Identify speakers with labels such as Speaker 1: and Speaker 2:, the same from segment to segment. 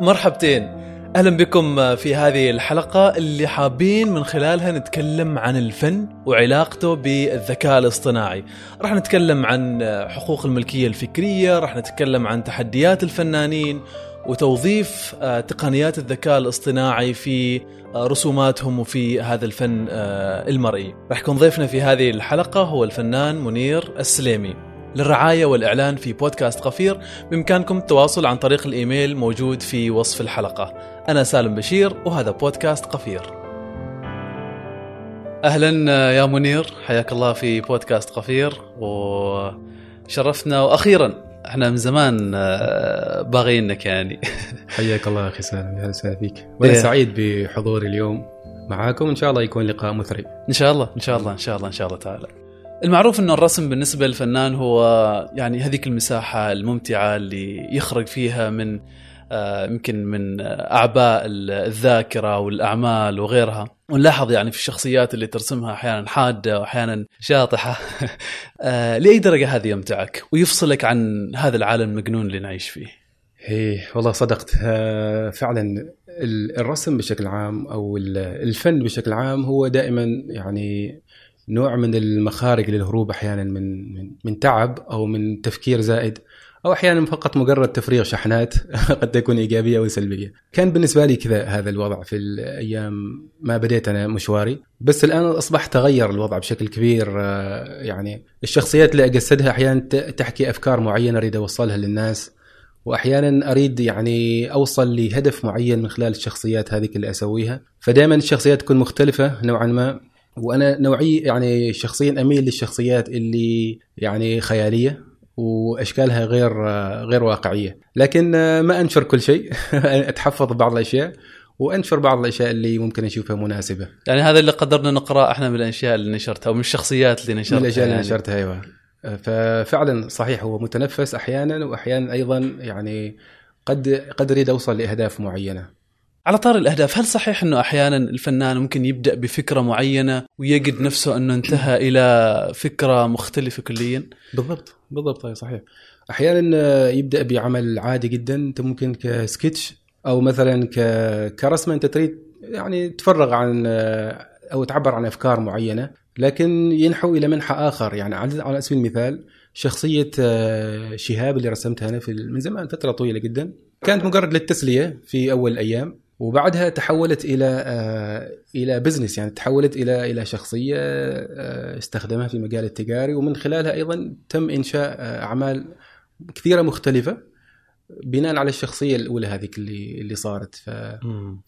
Speaker 1: مرحبتين. أهلا بكم في هذه الحلقة اللي حابين من خلالها نتكلم عن الفن وعلاقته بالذكاء الاصطناعي. راح نتكلم عن حقوق الملكية الفكرية راح نتكلم عن تحديات الفنانين وتوظيف آه، تقنيات الذكاء الاصطناعي في آه، رسوماتهم وفي هذا الفن آه، المرئي. راح يكون ضيفنا في هذه الحلقة هو الفنان منير السليمي. للرعاية والإعلان في بودكاست قفير بإمكانكم التواصل عن طريق الإيميل موجود في وصف الحلقة. أنا سالم بشير وهذا بودكاست قفير. أهلا يا منير حياك الله في بودكاست قفير وشرفتنا وأخيرا إحنا من زمان آه، باغينك يعني.
Speaker 2: حياك الله أخي سالم أهلا وسهلا فيك. وأنا إيه. سعيد بحضوري اليوم معاكم. إن شاء الله يكون لقاء مثري.
Speaker 1: إن شاء الله إن شاء الله إن شاء الله إن شاء الله تعالى. المعروف انه الرسم بالنسبة للفنان هو يعني هذيك المساحة الممتعة اللي يخرج فيها من آه، يمكن من أعباء الذاكرة والأعمال وغيرها. ونلاحظ يعني في الشخصيات اللي ترسمها أحيانا حادة وأحيانا شاطحة. آه، لأي درجة هذه يمتعك؟ ويفصلك عن هذا العالم المجنون اللي نعيش فيه.
Speaker 2: إيه والله صدقت. آه، فعلا الرسم بشكل عام أو الفن بشكل عام هو دائما يعني نوع من المخارج للهروب أحيانا من من من تعب أو من تفكير زائد أو أحيانا فقط مجرد تفريغ شحنات قد تكون إيجابية أو سلبية. كان بالنسبة لي كذا هذا الوضع في الأيام ما بديت أنا مشواري، بس الآن اصبح تغير الوضع بشكل كبير آه، يعني الشخصيات اللي أجسدها أحيانا تحكي أفكار معينة أريد أوصلها للناس وأحيانا أريد يعني أوصل لهدف معين من خلال الشخصيات هذيك اللي أسويها، فدائما الشخصيات تكون مختلفة نوعا ما. وأنا نوعي يعني شخصيا أميل للشخصيات اللي يعني خيالية وأشكالها غير غير واقعية. لكن ما أنشر كل شيء أتحفظ بعض الأشياء وأنشر بعض الأشياء اللي ممكن أشوفها مناسبة.
Speaker 1: يعني هذا اللي قدرنا نقرا إحنا من الاشياء اللي نشرتها ومن الشخصيات اللي نشرتها
Speaker 2: من الاشياء
Speaker 1: يعني.
Speaker 2: اللي نشرتها أيوه. ففعلا صحيح هو متنفس أحيانا واحيانا أيضا يعني قد قد أريد أوصل لأهداف معينة.
Speaker 1: على طار الأهداف هل صحيح أنه أحيانا الفنان ممكن يبدأ بفكرة معينة ويجد نفسه أنه انتهى إلى فكرة مختلفة كليا؟
Speaker 2: بالضبط بالضبط صحيح. أحيانا يبدأ بعمل عادي جدا أنت ممكن كسكتش أو مثلا كرسمة أنت تريد يعني تفرغ عن أو تعبر عن أفكار معينة لكن ينحو إلى منحى آخر. يعني على سبيل المثال شخصية شهاب اللي رسمتها أنا في من زمان فترة طويلة جدا كانت مجرد للتسلية في أول الأيام. وبعدها تحولت إلى آه، إلى بزنس يعني تحولت إلى إلى شخصية آه، استخدمها في المجال التجاري ومن خلالها أيضا تم إنشاء آه، أعمال كثيرة مختلفة بناء على الشخصية الأولى هذيك اللي اللي صارت. ف...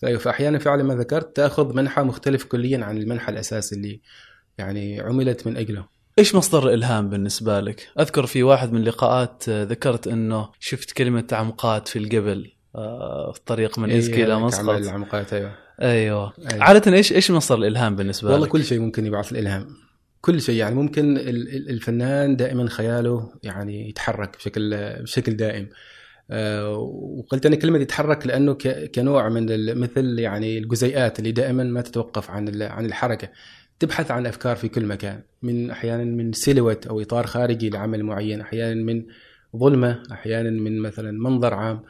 Speaker 2: فأيوة فاحيانا فعلا ما ذكرت تأخذ منحى مختلف كليا عن المنحى الاساسي اللي يعني عملت من اجله
Speaker 1: إيش مصدر الإلهام بالنسبة لك؟ أذكر في واحد من اللقاءات ذكرت إنه شفت كلمة عمقات في القبل. في الطريق من إزكي إلى مسقط
Speaker 2: العمقات أيوه.
Speaker 1: أيوه. عادة إيش إيش مصدر الإلهام بالنسبة
Speaker 2: والله
Speaker 1: لك؟
Speaker 2: كل شيء ممكن يبعث الإلهام. كل شيء يعني ممكن الفنان دائما خياله يعني يتحرك بشكل بشكل دائم. آه، وقلت أنا كلمه يتحرك لأنه كنوع من مثل يعني الجزيئات اللي دائما ما تتوقف عن عن الحركة. تبحث عن أفكار في كل مكان. من أحيانا من سيلوت أو إطار خارجي لعمل معين أحيانا من ظلمة أحيانا من مثلا منظر عام.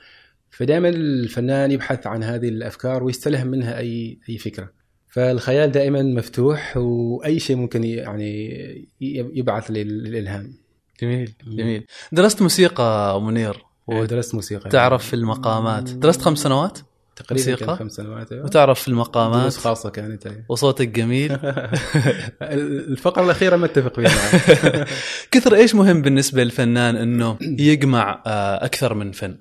Speaker 2: فدائما الفنان يبحث عن هذه الأفكار ويستلهم منها أي أي فكرة. فالخيال دائما مفتوح وأي شيء ممكن يعني يبعث للإلهام.
Speaker 1: جميل جميل. درست موسيقى منير.
Speaker 2: ودرست موسيقى.
Speaker 1: تعرف في المقامات. درست خمس سنوات؟
Speaker 2: تقريبا موسيقى؟ خمس سنوات
Speaker 1: أيوة. وتعرف في المقامات؟ دروس
Speaker 2: خاصة كانت أيوة.
Speaker 1: وصوتك جميل.
Speaker 2: الفقرة الأخيرة ما اتفق فيها
Speaker 1: كثر إيش مهم بالنسبة للفنان إنه يجمع آه، أكثر من فن؟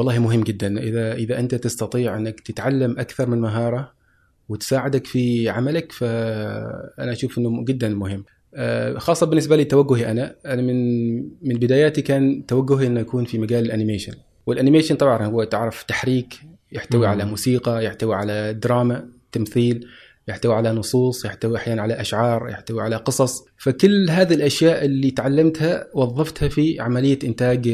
Speaker 2: والله مهم جدا. إذا إذا أنت تستطيع أنك تتعلم أكثر من مهارة وتساعدك في عملك فأنا أشوف إنه جدا مهم. آه، خاصة بالنسبة لي توجهي أنا. أنا من من بداياتي كان توجهي إنه يكون في مجال ال animation. وال animation طبعا هو تعرف تحريك يحتوي على موسيقى يحتوي على دراما تمثيل. يحتوي على نصوص يحتوي أحيانا على أشعار يحتوي على قصص. فكل هذه الأشياء اللي تعلمتها وظفتها في عملية إنتاج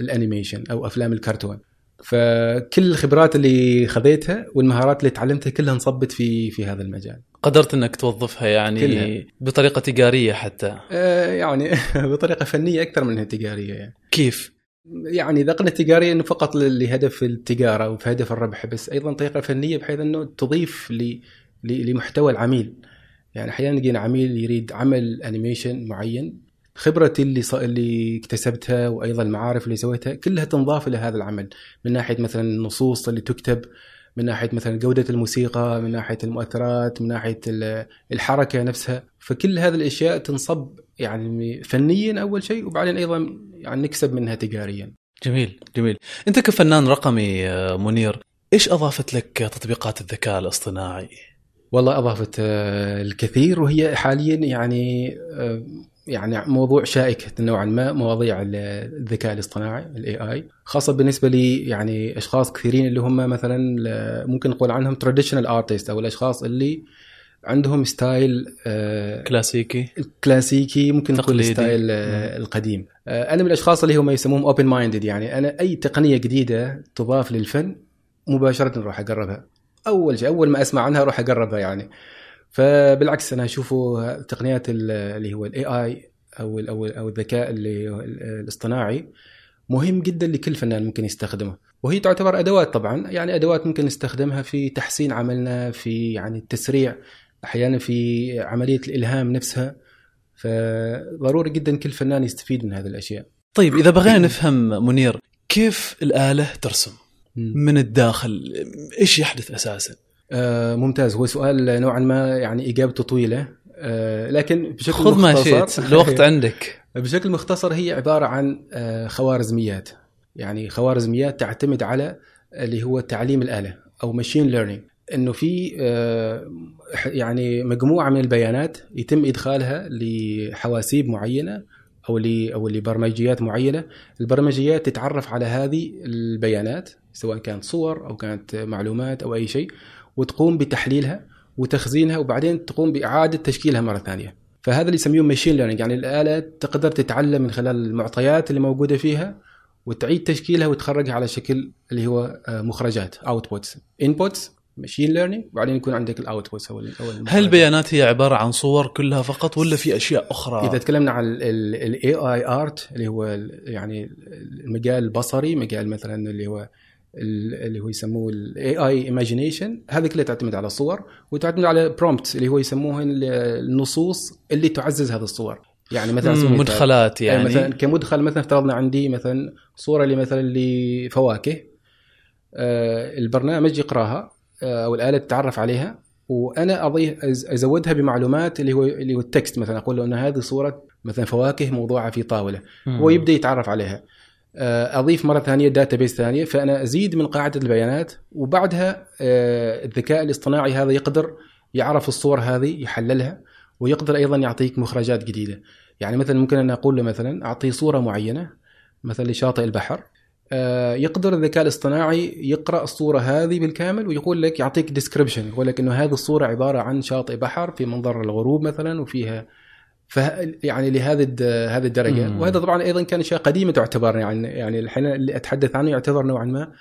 Speaker 2: الأنيميشن أو أفلام الكرتون. فكل الخبرات اللي خذيتها والمهارات اللي تعلمتها كلها انصبت في في هذا المجال.
Speaker 1: قدرت إنك توظفها يعني كلها. بطريقة تجارية حتى.
Speaker 2: آه يعني بطريقة فنية أكثر من انها تجارية يعني.
Speaker 1: كيف؟
Speaker 2: يعني إذا قلنا تجارية إنه فقط لهدف التجارة وفي هدف الربح بس أيضا طريقة فنية بحيث إنه تضيف لمحتوى العميل. يعني أحيانا يجينا عميل يريد عمل انيميشن معين خبرتي اللي ص... اللي اكتسبتها وأيضا المعارف اللي سويتها كلها تنضاف إلى هذا العمل. من ناحية مثلا النصوص اللي تكتب من ناحية مثلا جودة الموسيقى من ناحية المؤثرات من ناحية ال- الحركة نفسها. فكل هذه الأشياء تنصب يعني فنيا أول شيء وبعدين أيضا يعني نكسب منها تجاريا.
Speaker 1: جميل جميل. أنت كفنان رقمي آه، منير إيش أضافت لك تطبيقات الذكاء الاصطناعي؟
Speaker 2: والله أضافت آه، الكثير وهي حاليا يعني آه، يعني موضوع شائك نوعا ما مواضيع ال- الذكاء الاصطناعي ال AI خاصة بالنسبة لي يعني أشخاص كثيرين اللي هم مثلا ممكن نقول عنهم traditional artist أو الأشخاص اللي عندهم style آه،
Speaker 1: كلاسيكي.
Speaker 2: كلاسيكي ممكن نقول.
Speaker 1: ال
Speaker 2: style آه، القديم. أنا من الأشخاص اللي هم يسموهم open minded يعني أنا أي تقنية جديدة تضاف للفن مباشرة نروح أقربها. أول شيء أول ما أسمع عنها أروح أقربها يعني. فبالعكس أنا أشوفه تقنيات ال- اللي هو الاي اي أو أو أو الذكاء اللي الاصطناعي مهم جدا لكل فنان ممكن يستخدمه. وهي تعتبر أدوات طبعا يعني أدوات ممكن نستخدمها في تحسين عملنا في يعني التسريع أحيانا في عملية الإلهام نفسها. فضروري جدا كل فنان يستفيد من هذه الأشياء.
Speaker 1: طيب إذا بغينا نفهم منير كيف الآلة ترسم؟ من الداخل. إيش يحدث أساسا؟
Speaker 2: آه ممتاز. هو سؤال نوعا ما يعني إجابته طويلة. آه لكن بشكل
Speaker 1: خذ ما شئت الوقت عندك.
Speaker 2: بشكل مختصر هي عبارة عن آه خوارزميات. يعني خوارزميات تعتمد على اللي هو تعليم الآلة أو ماشين ليرنينج إنه في آه يعني مجموعة من البيانات يتم إدخالها لحواسيب معينة أو أو لبرمجيات معينة، البرمجيات تتعرف على هذه البيانات سواء كانت صور أو كانت معلومات أو أي شيء وتقوم بتحليلها وتخزينها وبعدين تقوم بإعادة تشكيلها مرة ثانية. فهذا اللي يسميه machine learning يعني الآلة تقدر تتعلم من خلال المعطيات اللي موجودة فيها وتعيد تشكيلها وتخرجها على شكل اللي هو آه، مخرجات outputs inputs machine learning وبعدين يكون عندك ال outputs أو
Speaker 1: هل. البيانات هي عبارة عن صور كلها فقط ولا في أشياء أخرى؟
Speaker 2: إذا تكلمنا عن الاي اي ارت اللي هو يعني المجال البصري مجال مثلا اللي هو ال- اللي هو يسموه ال AI imagination هذه كلها تعتمد على الصور وتعتمد على prompt اللي هو يسموه ال- النصوص اللي تعزز هذه الصور. يعني مثلا
Speaker 1: مدخلات
Speaker 2: يعني
Speaker 1: يعني.
Speaker 2: مثلا كمدخل مثلا افترضنا عندي مثلا صورة لي مثلا لفواكه. آه، البرنامج يقراها. أو الآلة تتعرف عليها وأنا اضيف أزودها بمعلومات اللي هو اللي هو ال text مثلا أقول له إن هذه صورة مثلا فواكه موضوعة في
Speaker 1: طاولة.
Speaker 2: هو يبدأ يتعرف عليها آه، أضيف مرة ثانية database ثانية فأنا أزيد من قاعدة البيانات وبعدها آه، الذكاء الاصطناعي هذا يقدر يعرف الصور هذه يحللها ويقدر أيضا يعطيك مخرجات جديدة يعني مثلا ممكن أن أقول له مثلا أعطيه صورة معينة مثلا لشاطئ البحر آه، يقدر الذكاء الاصطناعي يقرأ الصورة هذه بالكامل ويقول لك يعطيك description يقول لك إنه هذه الصورة عبارة عن شاطئ بحر في منظر الغروب مثلا وفيها ف يعني لهذه هذه الدرجة
Speaker 1: مم.
Speaker 2: وهذا طبعا أيضا كان أشياء قديمة تعتبر يعني يعني الحين اللي أتحدث عنه يعتبر نوعا ما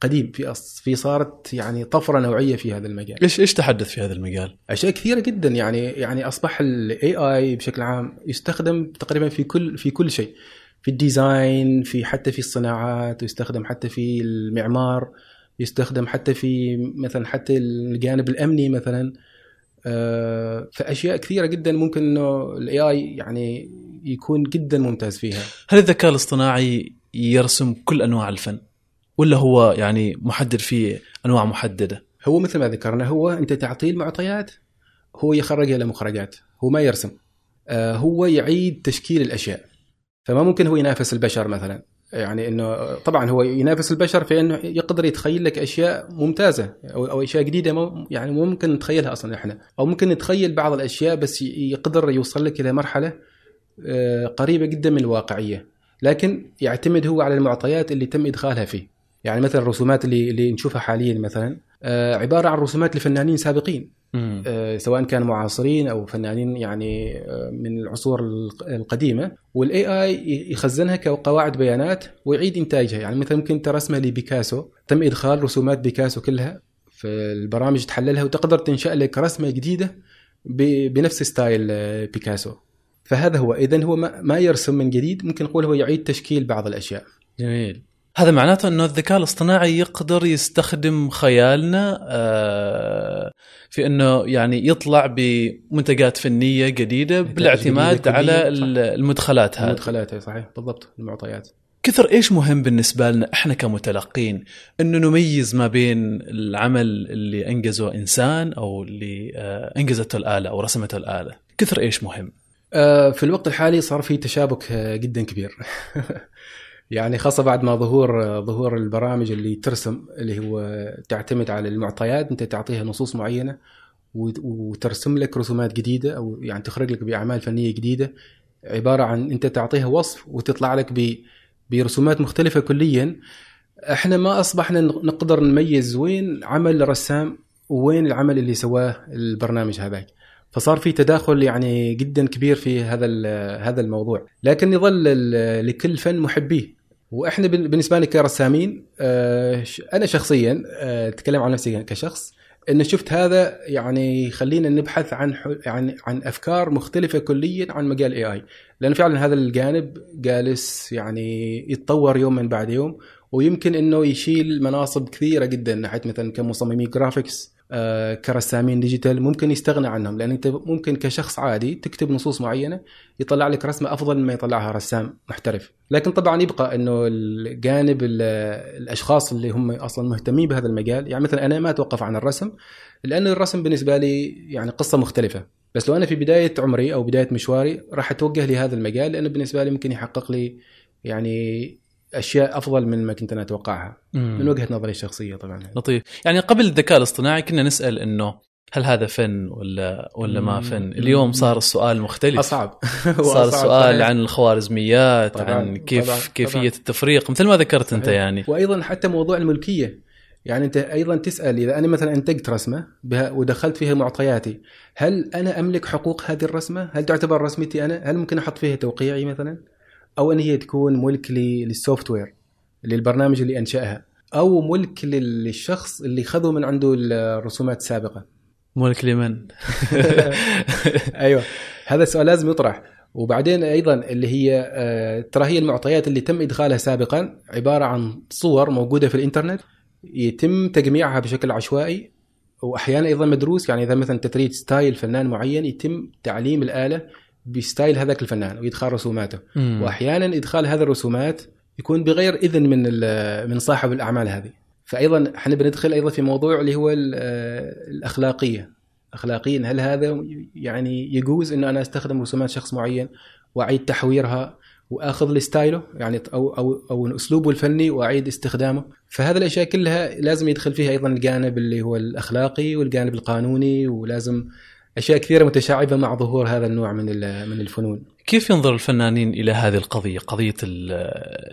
Speaker 2: قديم في أص- في صارت يعني طفرة نوعية في هذا المجال
Speaker 1: إيش إيش تحدث في هذا المجال؟
Speaker 2: أشياء كثيرة جدا يعني يعني أصبح ال AI بشكل عام يستخدم تقريبا في كل في كل شيء في ال design في حتى في الصناعات ويستخدم حتى في المعمار يستخدم حتى في مثلا حتى الجانب الأمني مثلا آه، فأشياء كثيرة جدا ممكن إنه ال AI يعني يكون جدا ممتاز فيها
Speaker 1: هل الذكاء الاصطناعي يرسم كل أنواع الفن؟ ولا هو يعني محدد فيه أنواع محددة؟
Speaker 2: هو مثل ما ذكرنا هو أنت تعطيه المعطيات هو يخرجها إلى مخرجات هو ما يرسم آه، هو يعيد تشكيل الأشياء فما ممكن هو ينافس البشر مثلا. يعني إنه طبعا هو ينافس البشر في إنه يقدر يتخيل لك أشياء ممتازة أو, أو أشياء جديدة مو يعني ممكن نتخيلها أصلا إحنا. أو ممكن نتخيل بعض الأشياء بس يقدر يوصل لك إلى مرحلة آه، قريبة جدا من الواقعية. لكن يعتمد هو على المعطيات اللي تم إدخالها فيه. يعني مثلا الرسومات اللي اللي نشوفها حاليا مثلا. عبارة عن رسومات لفنانين سابقين. آه، سواء كانوا معاصرين أو فنانين يعني آه، من العصور الق- القديمة وال AI يخزنها كقواعد بيانات ويعيد إنتاجها. يعني مثلا ممكن أنت رسمه لبيكاسو تم إدخال رسومات بيكاسو كلها في البرامج تحللها وتقدر تنشأ لك رسمة جديدة بنفس style آه، بيكاسو. فهذا هو. اذا هو ما ما يرسم من جديد ممكن نقول هو يعيد تشكيل بعض الأشياء.
Speaker 1: جميل. هذا معناته أنه الذكاء الاصطناعي يقدر يستخدم خيالنا آه، في أنه يعني يطلع بمنتجات فنية جديدة بالاعتماد على المدخلات هذه.
Speaker 2: المدخلات صحيح بالضبط المعطيات.
Speaker 1: كثر إيش مهم بالنسبة لنا إحنا كمتلقين أنه نميز ما بين العمل اللي أنجزه إنسان أو اللي آه، أنجزته الآلة أو رسمته الآلة؟ كثر إيش مهم؟
Speaker 2: آه، في الوقت الحالي صار في تشابك جدا كبير. يعني خاصة بعد ما ظهور ظهور البرامج اللي ترسم اللي هو تعتمد على المعطيات أنت تعطيها نصوص معينة وت- وترسم لك رسومات جديدة أو يعني تخرج لك بأعمال فنية جديدة. عبارة عن أنت تعطيها وصف وتطلع لك برسومات مختلفة كليا. إحنا ما أصبحنا نقدر نميز وين عمل رسام وين العمل اللي سواه البرنامج هذاك. فصار في تداخل يعني جدا كبير في هذا هذا الموضوع. لكن يظل لكل فن محبيه. وإحنا بال- بالنسبة لي كرسامين آه، أنا شخصيا آه، أتكلم عن نفسي كشخص إن شفت هذا يعني يخلينا نبحث عن عن عن أفكار مختلفة كليا عن مجال AI لأن فعلا هذا الجانب جالس يعني يتطور يوم من بعد يوم ويمكن إنه يشيل مناصب كثيرة جدا ناحية مثلا كمصممي graphics كرسامين ديجيتال ممكن يستغنى عنهم لأن أنت ممكن كشخص عادي تكتب نصوص معينة يطلع لك رسمة أفضل مما يطلعها رسام محترف. لكن طبعا يبقى إنه الجانب ال- الأشخاص اللي هم أصلا مهتمين بهذا المجال يعني مثلا أنا ما أتوقف عن الرسم لأن الرسم بالنسبة لي يعني قصة مختلفة. بس لو أنا في بداية عمري أو بداية مشواري راح أتوجه لهذا المجال لأنه بالنسبة لي ممكن يحقق لي يعني أشياء أفضل من ما كنت أنا أتوقعها. من وجهة نظري الشخصية طبعا.
Speaker 1: لطيف. يعني قبل الذكاء الاصطناعي كنا نسأل إنه هل هذا فن ولا ولا ما
Speaker 2: مم.
Speaker 1: فن؟ اليوم صار السؤال مختلف.
Speaker 2: أصعب.
Speaker 1: صار السؤال عن الخوارزميات
Speaker 2: طبعاً،
Speaker 1: عن كيف
Speaker 2: طبعاً،
Speaker 1: كيفية
Speaker 2: طبعاً.
Speaker 1: التفريق مثل ما ذكرت أنت
Speaker 2: صحيح.
Speaker 1: يعني.
Speaker 2: وأيضا حتى موضوع الملكية. يعني أنت أيضا تسأل إذا أنا مثلا أنتجت رسمة بها ودخلت فيها معطياتي هل أنا أملك حقوق هذه الرسمة؟ هل تعتبر رسمتي أنا؟ هل ممكن أحط فيها توقيعي مثلا؟ أو إن هي تكون ملك للسوفت وير للبرنامج اللي أنشأها أو ملك لل- للشخص اللي خذوا من عنده الرسومات السابقة.
Speaker 1: ملك لمن؟
Speaker 2: أيوه. هذا السؤال لازم يطرح. وبعدين أيضا اللي هي آه، ترى هي المعطيات اللي تم إدخالها سابقا عبارة عن صور موجودة في الإنترنت يتم تجميعها بشكل عشوائي واحيانا أيضا مدروس يعني إذا مثلا تريد style فنان معين يتم تعليم الآلة ب style هذاك الفنان ويدخل رسوماته.
Speaker 1: مم.
Speaker 2: وأحيانا إدخال هذه الرسومات يكون بغير إذن من من صاحب الأعمال هذه. فايضا إحنا بندخل أيضا في موضوع اللي هو ال- الأخلاقية. اخلاقيا هل هذا يعني يجوز إنه أنا أستخدم رسومات شخص معين وأعيد تحويرها وأخذ لي ستايله يعني أو أو أو أسلوبه الفني وأعيد استخدامه. فهذه الأشياء كلها لازم يدخل فيها أيضا الجانب اللي هو الأخلاقي والجانب القانوني ولازم أشياء كثيرة متشعبة مع ظهور هذا النوع من ال- من الفنون.
Speaker 1: كيف ينظر الفنانين إلى هذه القضية قضية ال-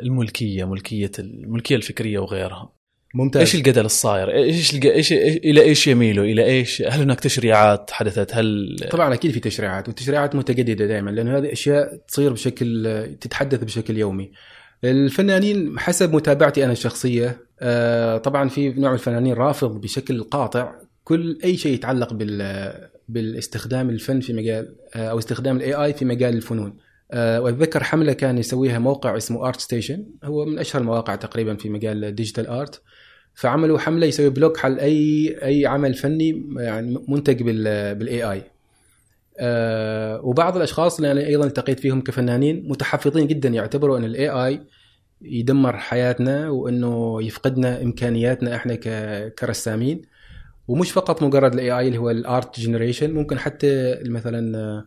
Speaker 1: الملكية ملكية الملكية الفكرية وغيرها؟
Speaker 2: ممتاز.
Speaker 1: إيش الجدل الصاير؟ إيش الج... إيش إيش- إلى إيش يميلوا؟ إلى إيش؟ هل هناك تشريعات حدثت؟ هل
Speaker 2: طبعا أكيد في تشريعات والتشريعات متجددة دائما لأنه هذه أشياء تصير بشكل تتحدث بشكل يومي. الفنانين حسب متابعتي أنا الشخصية آه، طبعا في نوع من الفنانين رافض بشكل قاطع كل أي شيء يتعلق بال بالاستخدام الفن في مجال آه، أو استخدام الاي اي في مجال الفنون. آه، وأتذكر حملة كان يسويها موقع اسمه ArtStation هو من أشهر المواقع تقريبا في مجال ال digital art فعملوا حملة يسوي block على أي أي عمل فني يعني منتج بال بال AI آه، وبعض الأشخاص اللي أنا أيضا التقيت فيهم كفنانين متحفظين جدا يعتبروا أن ال AI يدمر حياتنا وأنه يفقدنا إمكانياتنا إحنا كرسامين. ومش فقط مجرد ال AI اللي هو ال art generation ممكن حتى مثلا آه،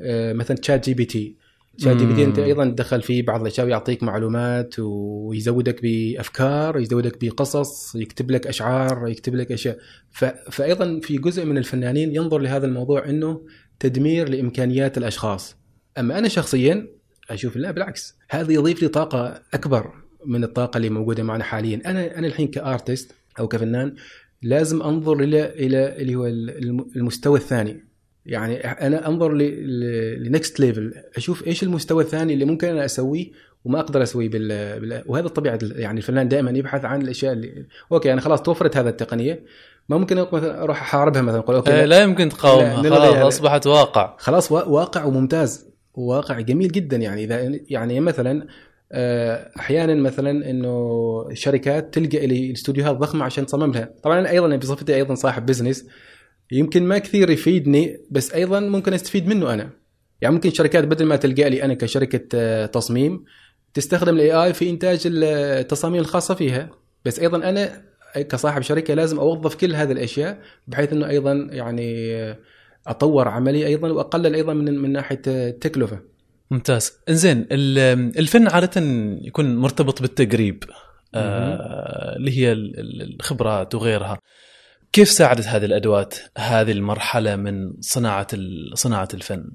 Speaker 2: آه، مثلا تشات جي بي تي تشات جي بي تي
Speaker 1: أنت.
Speaker 2: أيضا تدخل فيه بعض الأشياء ويعطيك معلومات ويزودك بأفكار يزودك بقصص يكتب لك أشعار يكتب لك أشياء. ف... فايضا في جزء من الفنانين ينظر لهذا الموضوع إنه تدمير لإمكانيات الأشخاص. أما أنا شخصيا أشوف لا بالعكس. هذا يضيف لي طاقة أكبر من الطاقة اللي موجودة معنا حاليا. أنا أنا الحين ك artist أو كفنان لازم أنظر إلى إلى اللي هو الم- المستوى الثاني. يعني أنا أنظر ل next level أشوف إيش المستوى الثاني اللي ممكن أنا أسويه وما أقدر أسويه بال... بال... وهذا طبيعه يعني الفنان دائما يبحث عن الأشياء اللي okay أنا خلاص توفرت هذه التقنية. ما ممكن مثلا أروح أحاربها مثلا أقول okay
Speaker 1: آه،
Speaker 2: لا.
Speaker 1: لا يمكن تقاومها.
Speaker 2: لا،
Speaker 1: خلاص
Speaker 2: لا، لا.
Speaker 1: أصبحت واقع.
Speaker 2: خلاص وا- واقع وممتاز. واقع جميل جدا يعني. إذا يعني مثلا أحيانا مثلا إنه الشركات تلجأ إلى استوديوهات ضخمة عشان تصمم لها طبعا أنا أيضا بصفتي أيضا صاحب business يمكن ما كثير يفيدني بس أيضا ممكن أستفيد منه أنا. يعني ممكن شركات بدل ما تلجأ لي أنا كشركة آه، تصميم تستخدم الاي اي في إنتاج التصاميم الخاصة فيها. بس أيضا أنا كصاحب شركة لازم أوظف كل هذه الأشياء بحيث إنه أيضا يعني أطور عملي أيضا وأقلل أيضا من من ناحية التكلفه.
Speaker 1: ممتاز، إنزين الفن عادة يكون مرتبط بالتقريب آه اللي هي الخبرات وغيرها. كيف ساعدت هذه الأدوات هذه المرحلة من صناعة صناعة الفن؟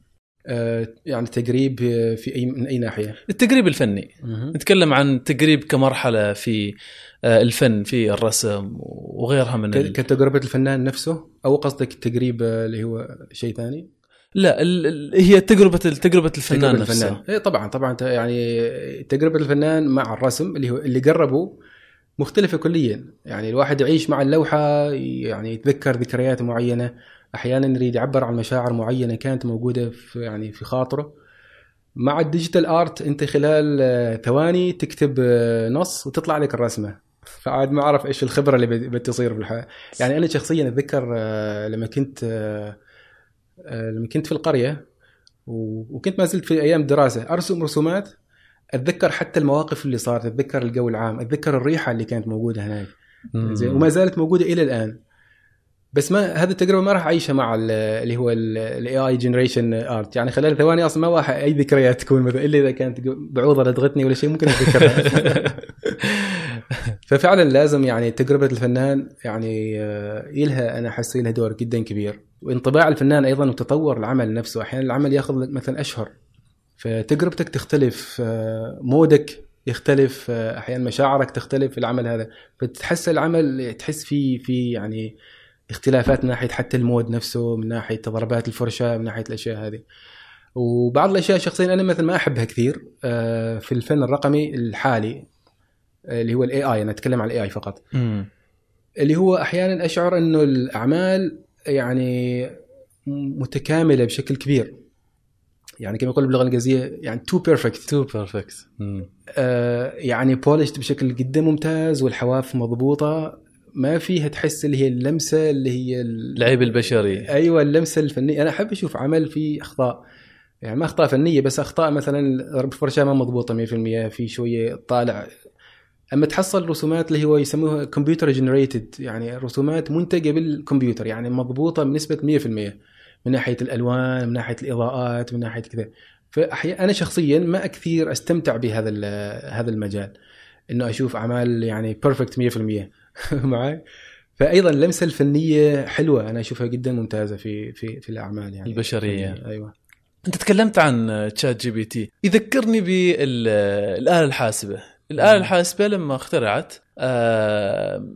Speaker 2: آه، يعني تقريب في اي من أي ناحية؟
Speaker 1: التقريب الفني مه. نتكلم عن تقريب كمرحلة في آه، الفن في الرسم وغيرها من
Speaker 2: ال... كتجربة الفنان نفسه أو قصدك التقريب اللي هو شيء ثاني؟
Speaker 1: لا ال... هي تجربة تجربة الفنان تجربة نفسه. الفنان.
Speaker 2: إيه طبعا طبعا يعني تجربة الفنان مع الرسم اللي هو اللي قربه مختلفة كليا. يعني الواحد يعيش مع اللوحة يعني يتذكر ذكريات معينة. أحيانا يريد يعبر عن مشاعر معينة كانت موجودة في يعني في خاطره. مع الديجيتال آرت أنت خلال آه، ثواني تكتب آه، نص وتطلع لك الرسمة. فعاد ما أعرف إيش الخبرة اللي بتصير في الحياة يعني أنا شخصيا أتذكر آه، لما كنت لما كنت في القرية وكنت ما زلت في أيام الدراسة أرسم رسومات أتذكر حتى المواقف اللي صارت أتذكر الجو العام أتذكر الريحة اللي كانت موجودة هناك. زين وما زالت موجودة إلى الآن. بس ما هذه التجربة ما راح أعيشها مع اللي هو ال AI generation art يعني خلال ثواني أصلا ما راح أي ذكريات تكون مثلا إلا إذا كانت بعوضة لدغتني ولا شيء ممكن أتذكرها. ففعلا لازم يعني تجربة الفنان يعني آه، لها أنا أحس لها دور جدا كبير. وانطباع الفنان أيضا وتطور العمل نفسه. أحيانا العمل يأخذ مثلا أشهر. فتجربتك تختلف آه، mood ك يختلف آه، أحيانا مشاعرك تختلف في العمل هذا. فتحس العمل تحس فيه في يعني اختلافات من ناحية حتى ال mood نفسه من ناحية ضربات الفرشه من ناحية الأشياء هذه. وبعض الأشياء شخصيا أنا مثلا ما أحبها كثير آه، في الفن الرقمي الحالي آه، اللي هو ال AI أنا أتكلم عن ال AI فقط. م. اللي هو أحيانا أشعر إنه الأعمال يعني متكاملة بشكل كبير. يعني كما يقول باللغة الإنجليزية يعني too perfect
Speaker 1: too perfect
Speaker 2: يعني polished بشكل جدا ممتاز والحواف مضبوطة. ما فيها تحس اللي هي اللمسة اللي هي
Speaker 1: العيب البشري.
Speaker 2: أيوه اللمسة الفنية. أنا أحب أشوف عمل فيه أخطاء. يعني ما أخطاء فنية بس أخطاء مثلا فرشه ما مضبوطة 100% في شوية طالع. أما تحصل رسومات اللي هو يسموها computer generated يعني رسومات منتجة بالكمبيوتر يعني مضبوطة بنسبة 100% من ناحية الألوان من ناحية الإضاءات من ناحية كذا. فأحيانا أنا شخصيا ما كثير أستمتع بهذا هذا المجال. إنه أشوف أعمال يعني perfect 100% معي. فايضا اللمسة الفنية حلوة أنا أشوفها جدا ممتازة في في في الأعمال يعني.
Speaker 1: البشرية.
Speaker 2: أيوه.
Speaker 1: أنت تكلمت عن ChatGPT. يذكرني بالآلة الحاسبة. الآلة الحاسبة لما اخترعت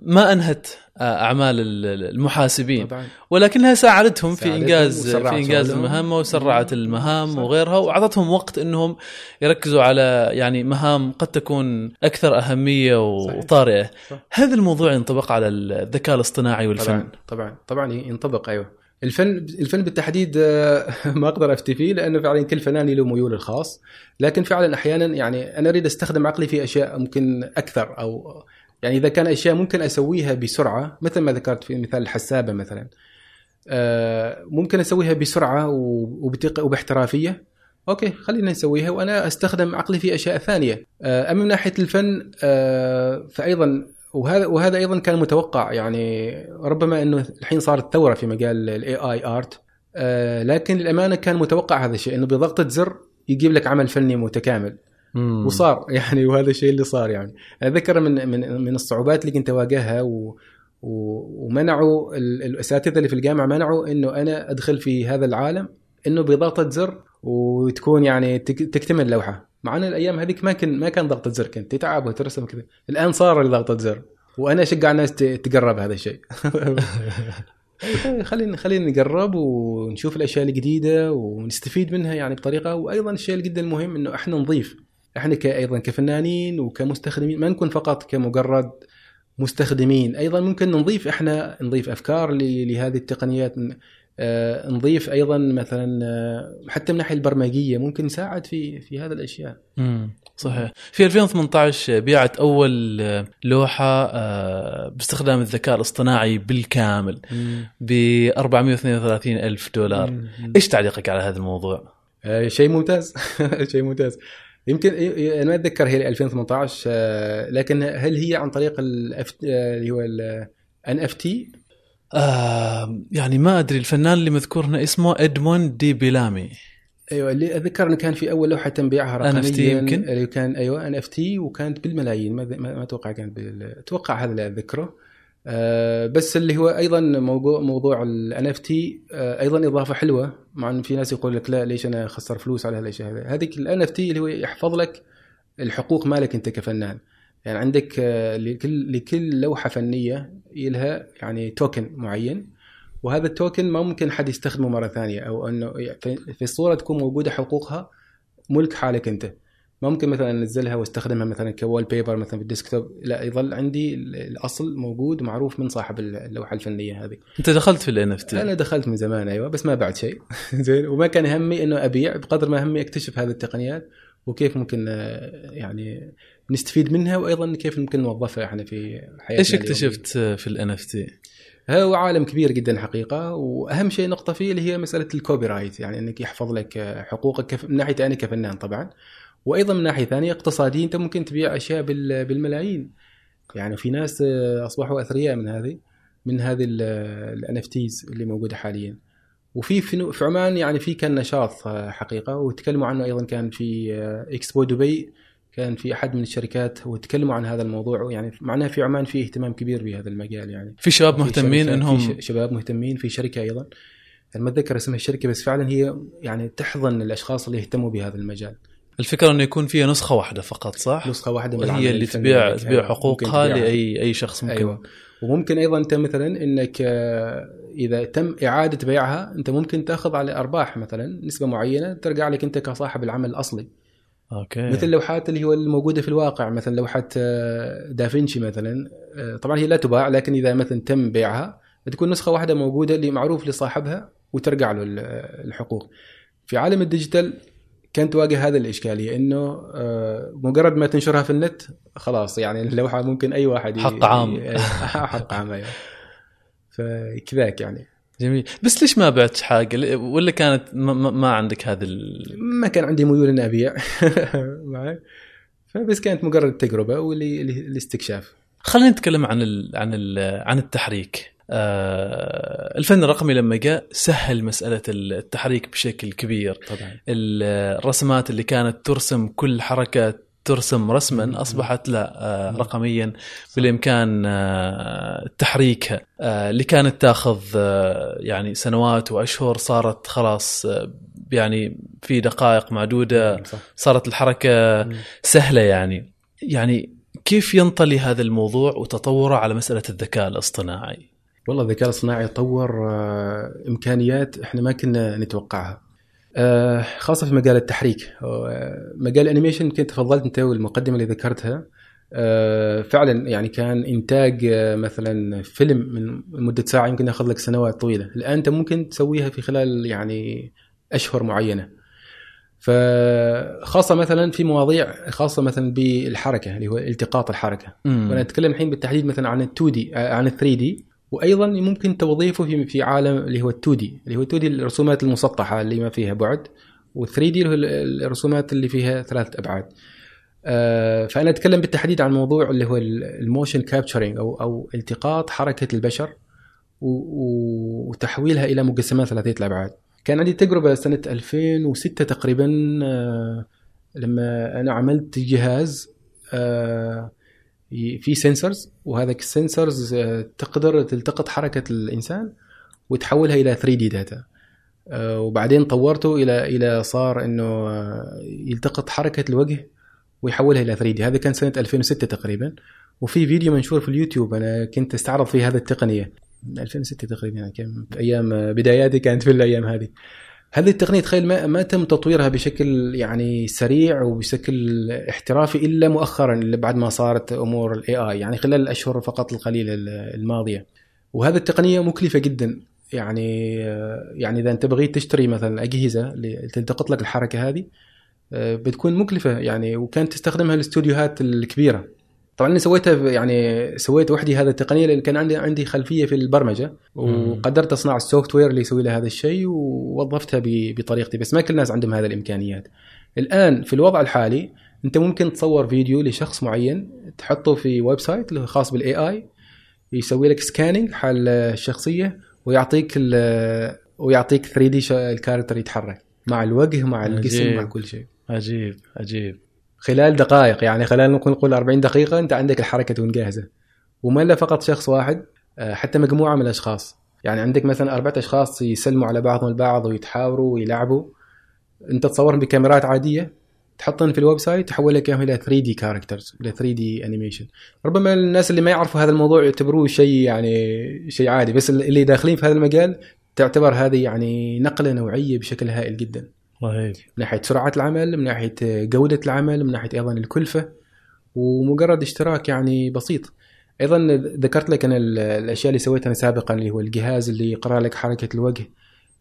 Speaker 1: ما أنهت آه، أعمال المحاسبين. طبعا. ولكنها ساعدتهم في انجاز في إنجاز المهمه وسرعت المهام صح. وغيرها وأعطتهم وقت إنهم يركزوا على يعني مهام قد تكون أكثر أهمية وطارئة. صح. هذا الموضوع ينطبق على الذكاء الاصطناعي والفن.
Speaker 2: طبعا طبعا طبعا ينطبق أيوه. الفن الفن بالتحديد آه، ما أقدر أفتي فيه لأنه فعلا كل فنان له ميول الخاص. لكن فعلا أحيانا يعني أنا أريد أستخدم عقلي في أشياء ممكن أكثر أو يعني إذا كان أشياء ممكن أسويها بسرعة مثل ما ذكرت في مثال الحاسبة مثلا آه، ممكن أسويها بسرعة وباحترافية. okay خلينا نسويها وأنا أستخدم عقلي في أشياء ثانية. آه، أما من ناحية الفن آه، فايضا وهذا وهذا أيضا كان متوقع. يعني ربما إنه الحين صارت ثورة في مجال ال AI art لكن للأمانة كان متوقع هذا الشيء إنه بضغطة زر يجيب لك عمل فني متكامل. مم. وصار يعني وهذا الشيء اللي صار يعني. أتذكر من من من الصعوبات اللي كنت أواجهها و ومنعوا الأساتذة اللي في الجامعة منعوا إنه أنا أدخل في هذا العالم إنه بضغطة زر وتكون يعني تكتمل اللوحه مع إن الأيام هذيك ما كان ما كان ضغطة زر كنت تتعب وترسم كذا الآن صار ضغطه زر وأنا أشجع الناس تقرب هذا الشيء. خلينا خلينا نقرب ونشوف الأشياء الجديدة ونستفيد منها يعني بطريقة وأيضا الشيء جدا المهم إنه إحنا نضيف. إحنا أيضا كفنانين وكمستخدمين ما نكون فقط كمجرد مستخدمين. أيضا ممكن نضيف إحنا نضيف أفكار لهذه التقنيات آه، نضيف أيضا مثلا آه، حتى من الناحيه البرمجية ممكن نساعد في في هذه الأشياء.
Speaker 1: امم صحيح. في 2018 بيعت أول آه، لوحة باستخدام الذكاء الاصطناعي بالكامل ب 432 ألف دولار.
Speaker 2: مم.
Speaker 1: إيش تعليقك على هذا الموضوع؟
Speaker 2: آه، شيء ممتاز. شيء ممتاز. يمكن أنا ما أتذكر هي 2018 آه، لكن هل هي عن طريق آه، اللي هو NFT
Speaker 1: آه يعني ما أدري الفنان اللي مذكور هنا اسمه إدموند دي بيلامي.
Speaker 2: أيوه اللي أتذكر إنه كان في أول لوحة تم بيعها رقميا
Speaker 1: NFT يمكن؟
Speaker 2: اللي كان أيوه NFT وكانت بالملايين. ما أتوقع كانت بال... أتوقع هذا اللي اذكره آه بس اللي هو أيضا موضوع موضوع ال NFT أيضا إضافة حلوة. مع إن في ناس يقول لك لا ليش أنا اخسر فلوس على هالاشياء هذه هذيك ال NFT اللي هو يحفظ لك الحقوق مالك أنت كفنان. يعني عندك آه، لكل لكل لوحة فنية لها يعني token معين. وهذا ال token ما ممكن حد يستخدمه مرة ثانية أو أنه في- في الصورة تكون موجودة حقوقها ملك حالك أنت. ممكن مثلا أنزلها وأستخدمها مثلا ك wallpaper مثلا في ال desktop لا يظل عندي ال- الأصل موجود معروف من صاحب اللوحة الفنية هذه
Speaker 1: أنت دخلت في ال NF
Speaker 2: أنا دخلت من زمان أيوه بس ما بعد شيء زين وما كان همي إنه أبيع بقدر ما همي أكتشف هذه التقنيات وكيف ممكن آه، يعني نستفيد منها وأيضا كيف ممكن نوظفها إحنا في حياتنا إيش.
Speaker 1: اكتشفت في ال NFT؟
Speaker 2: هو عالم كبير جدا حقيقة وأهم شيء نقطة فيه اللي هي مسألة ال copyright يعني إنك يحفظ لك حقوقك. من ناحية أنا كفنان طبعا وأيضا من ناحية ثانية اقتصاديا أنت ممكن تبيع أشياء بال... بالملايين. يعني في ناس آه، أصبحوا أثرياء من هذه من هذه ال NFTs اللي موجودة حاليا. وفي في عمان يعني في كان نشاط آه، حقيقة. وتكلموا عنه أيضا كان في آه، اكسبو دبي كان في أحد من الشركات وتكلموا عن هذا الموضوع. يعني معناه في عمان في اهتمام كبير بهذا المجال يعني.
Speaker 1: في شباب مهتمين إنهم
Speaker 2: في شباب مهتمين في شركة أيضا. ما أتذكر اسمها الشركة بس فعلا هي يعني تحضن الأشخاص اللي يهتموا بهذا المجال.
Speaker 1: الفكرة إنه يكون فيها نسخة واحدة فقط صح؟
Speaker 2: نسخة واحدة من
Speaker 1: وهي اللي تبيع
Speaker 2: لك.
Speaker 1: تبيع
Speaker 2: أيوة.
Speaker 1: حقوقها. لاي أي شخص ممكن
Speaker 2: أيوه وممكن أيضا أنت مثلا إنك آه، إذا تم إعادة بيعها أنت ممكن تأخذ على أرباح مثلا نسبة معينة ترجع لك أنت كصاحب العمل الأصلي
Speaker 1: okay
Speaker 2: مثل اللوحات اللي هو الموجودة في الواقع مثلا لوحه آه، دافنشي مثلا آه، طبعا هي لا تباع لكن إذا مثلا تم بيعها تكون نسخة واحدة موجودة اللي معروف لصاحبها وترجع له ال- الحقوق في عالم ال digital كانت تواجه هذا الإشكالية إنه آه، مجرد ما تنشرها في النت خلاص يعني اللوحة ممكن أي واحد
Speaker 1: حق عام.
Speaker 2: حق عام أيوه. فكذاك يعني.
Speaker 1: جميل. بس ليش ما بعت حاجة؟ ولا كانت ما, ما- عندك هذا ال...
Speaker 2: ما كان عندي ميول إني أبيع. معي. فبس كانت مجرد تجربة والاستكشاف
Speaker 1: خلينا نتكلم عن ال... عن ال... عن التحريك. الفن الرقمي لما جاء سهل مسألة التحريك بشكل كبير.
Speaker 2: طبعا.
Speaker 1: الرسمات اللي كانت ترسم كل حركة ترسم رسما أصبحت لا آه رقميا بالإمكان آه تحريكها. آه اللي كانت تاخذ آه يعني سنوات وأشهر صارت خلاص آه يعني في دقائق
Speaker 2: معدودة.
Speaker 1: صارت
Speaker 2: الحركة.
Speaker 1: سهلة يعني. يعني كيف ينطلي هذا الموضوع وتطوره على مسألة الذكاء الاصطناعي؟
Speaker 2: والله الذكاء الاصطناعي طور آه، إمكانيات إحنا ما كنا نتوقعها. آه، خاصة في مجال التحريك. آه، مجال الانيميشن يمكن تفضلت أنت والمقدمة اللي ذكرتها. فعلا يعني كان إنتاج مثلا فيلم من مدة ساعة يمكن ياخذ لك سنوات طويلة. الآن أنت ممكن تسويها في خلال يعني أشهر معينة. فخاصة مثلا في مواضيع خاصة مثلا بالحركة اللي هو التقاط
Speaker 1: الحركة.
Speaker 2: وأنا أتكلم الحين بالتحديد مثلا عن ال 2 دي عن ال 3 دي وأيضا ممكن توظيفه في في عالم اللي هو ال 2 دي اللي هو 2 دي الرسومات المسطحة اللي ما فيها بعد وال 3D الرسومات اللي فيها ثلاث أبعاد. آه، فأنا أتكلم بالتحديد عن موضوع اللي هو ال motion capturing أو أو التقاط حركة البشر وتحويلها إلى مجسمات ثلاثية الأبعاد. كان عندي تجربة سنة 2006 تقريبا آه، لما أنا عملت جهاز آه، في sensors وهذا ال sensors آه، تقدر تلتقط حركة الإنسان وتحولها إلى 3D data وبعدين طورته إلى إلى صار إنه آه، يلتقط حركة الوجه ويحولها إلى 3D هذا كان سنة 2006 تقريبا. وفي فيديو منشور في اليوتيوب أنا كنت أستعرض فيه هذه التقنية. 2006 تقريبا يعني كان أيام آه، بداياتي كانت في الأيام هذه. هذه التقنية تخيل ما, ما تم تطويرها بشكل يعني سريع وبشكل احترافي إلا مؤخرا اللي بعد ما صارت أمور ال AI يعني خلال الأشهر فقط القليلة الماضية. وهذه التقنية مكلفة جدا. يعني يعني إذا أنت بغيت تشتري مثلا أجهزة اللي تلتقط لك الحركة هذه آه، بتكون مكلفة. يعني وكانت تستخدمها الاستوديوهات الكبيرة. طبعا أنا سويتها يعني سويت وحدي هذا التقنيه لأن كان عندي عندي خلفية في البرمجة وقدرت أصنع ال software اللي يسوي لي هذا الشيء ووظفتها بطريقتي. بس ما كل الناس عندهم هذه الإمكانيات. الآن في الوضع الحالي أنت ممكن تصور فيديو لشخص معين تحطه في website خاص بال AI يسوي لك scanning حال الشخصية ويعطيك ويعطيك 3D ال character يتحرك مع الوجه مع الجسم مع كل شيء.
Speaker 1: عجيب عجيب.
Speaker 2: خلال دقائق يعني خلال ممكن نقول 40 دقيقة أنت عندك الحركة تكون جاهزة. وما إلا فقط شخص واحد آه، حتى مجموعة من الأشخاص. يعني عندك مثلا أربعة أشخاص يسلموا على بعضهم البعض ويتحاوروا ويلعبوا. أنت تصورهم بكاميرات عادية تحطهم في ال website تحول لك إياهم إلى 3D characters إلى 3D animation ربما الناس اللي ما يعرفوا هذا الموضوع يعتبروه شيء يعني شيء عادي بس اللي داخلين في هذا المجال تعتبر هذه يعني نقلة نوعية بشكل هائل جدا.
Speaker 1: رهيب
Speaker 2: من ناحية سرعة العمل من ناحية جودة العمل من ناحية أيضا الكلفة ومجرد اشتراك يعني بسيط. أيضا ذكرت لك أنا الأشياء اللي سويتها سابقا اللي هو الجهاز اللي يقرأ لك حركة الوجه.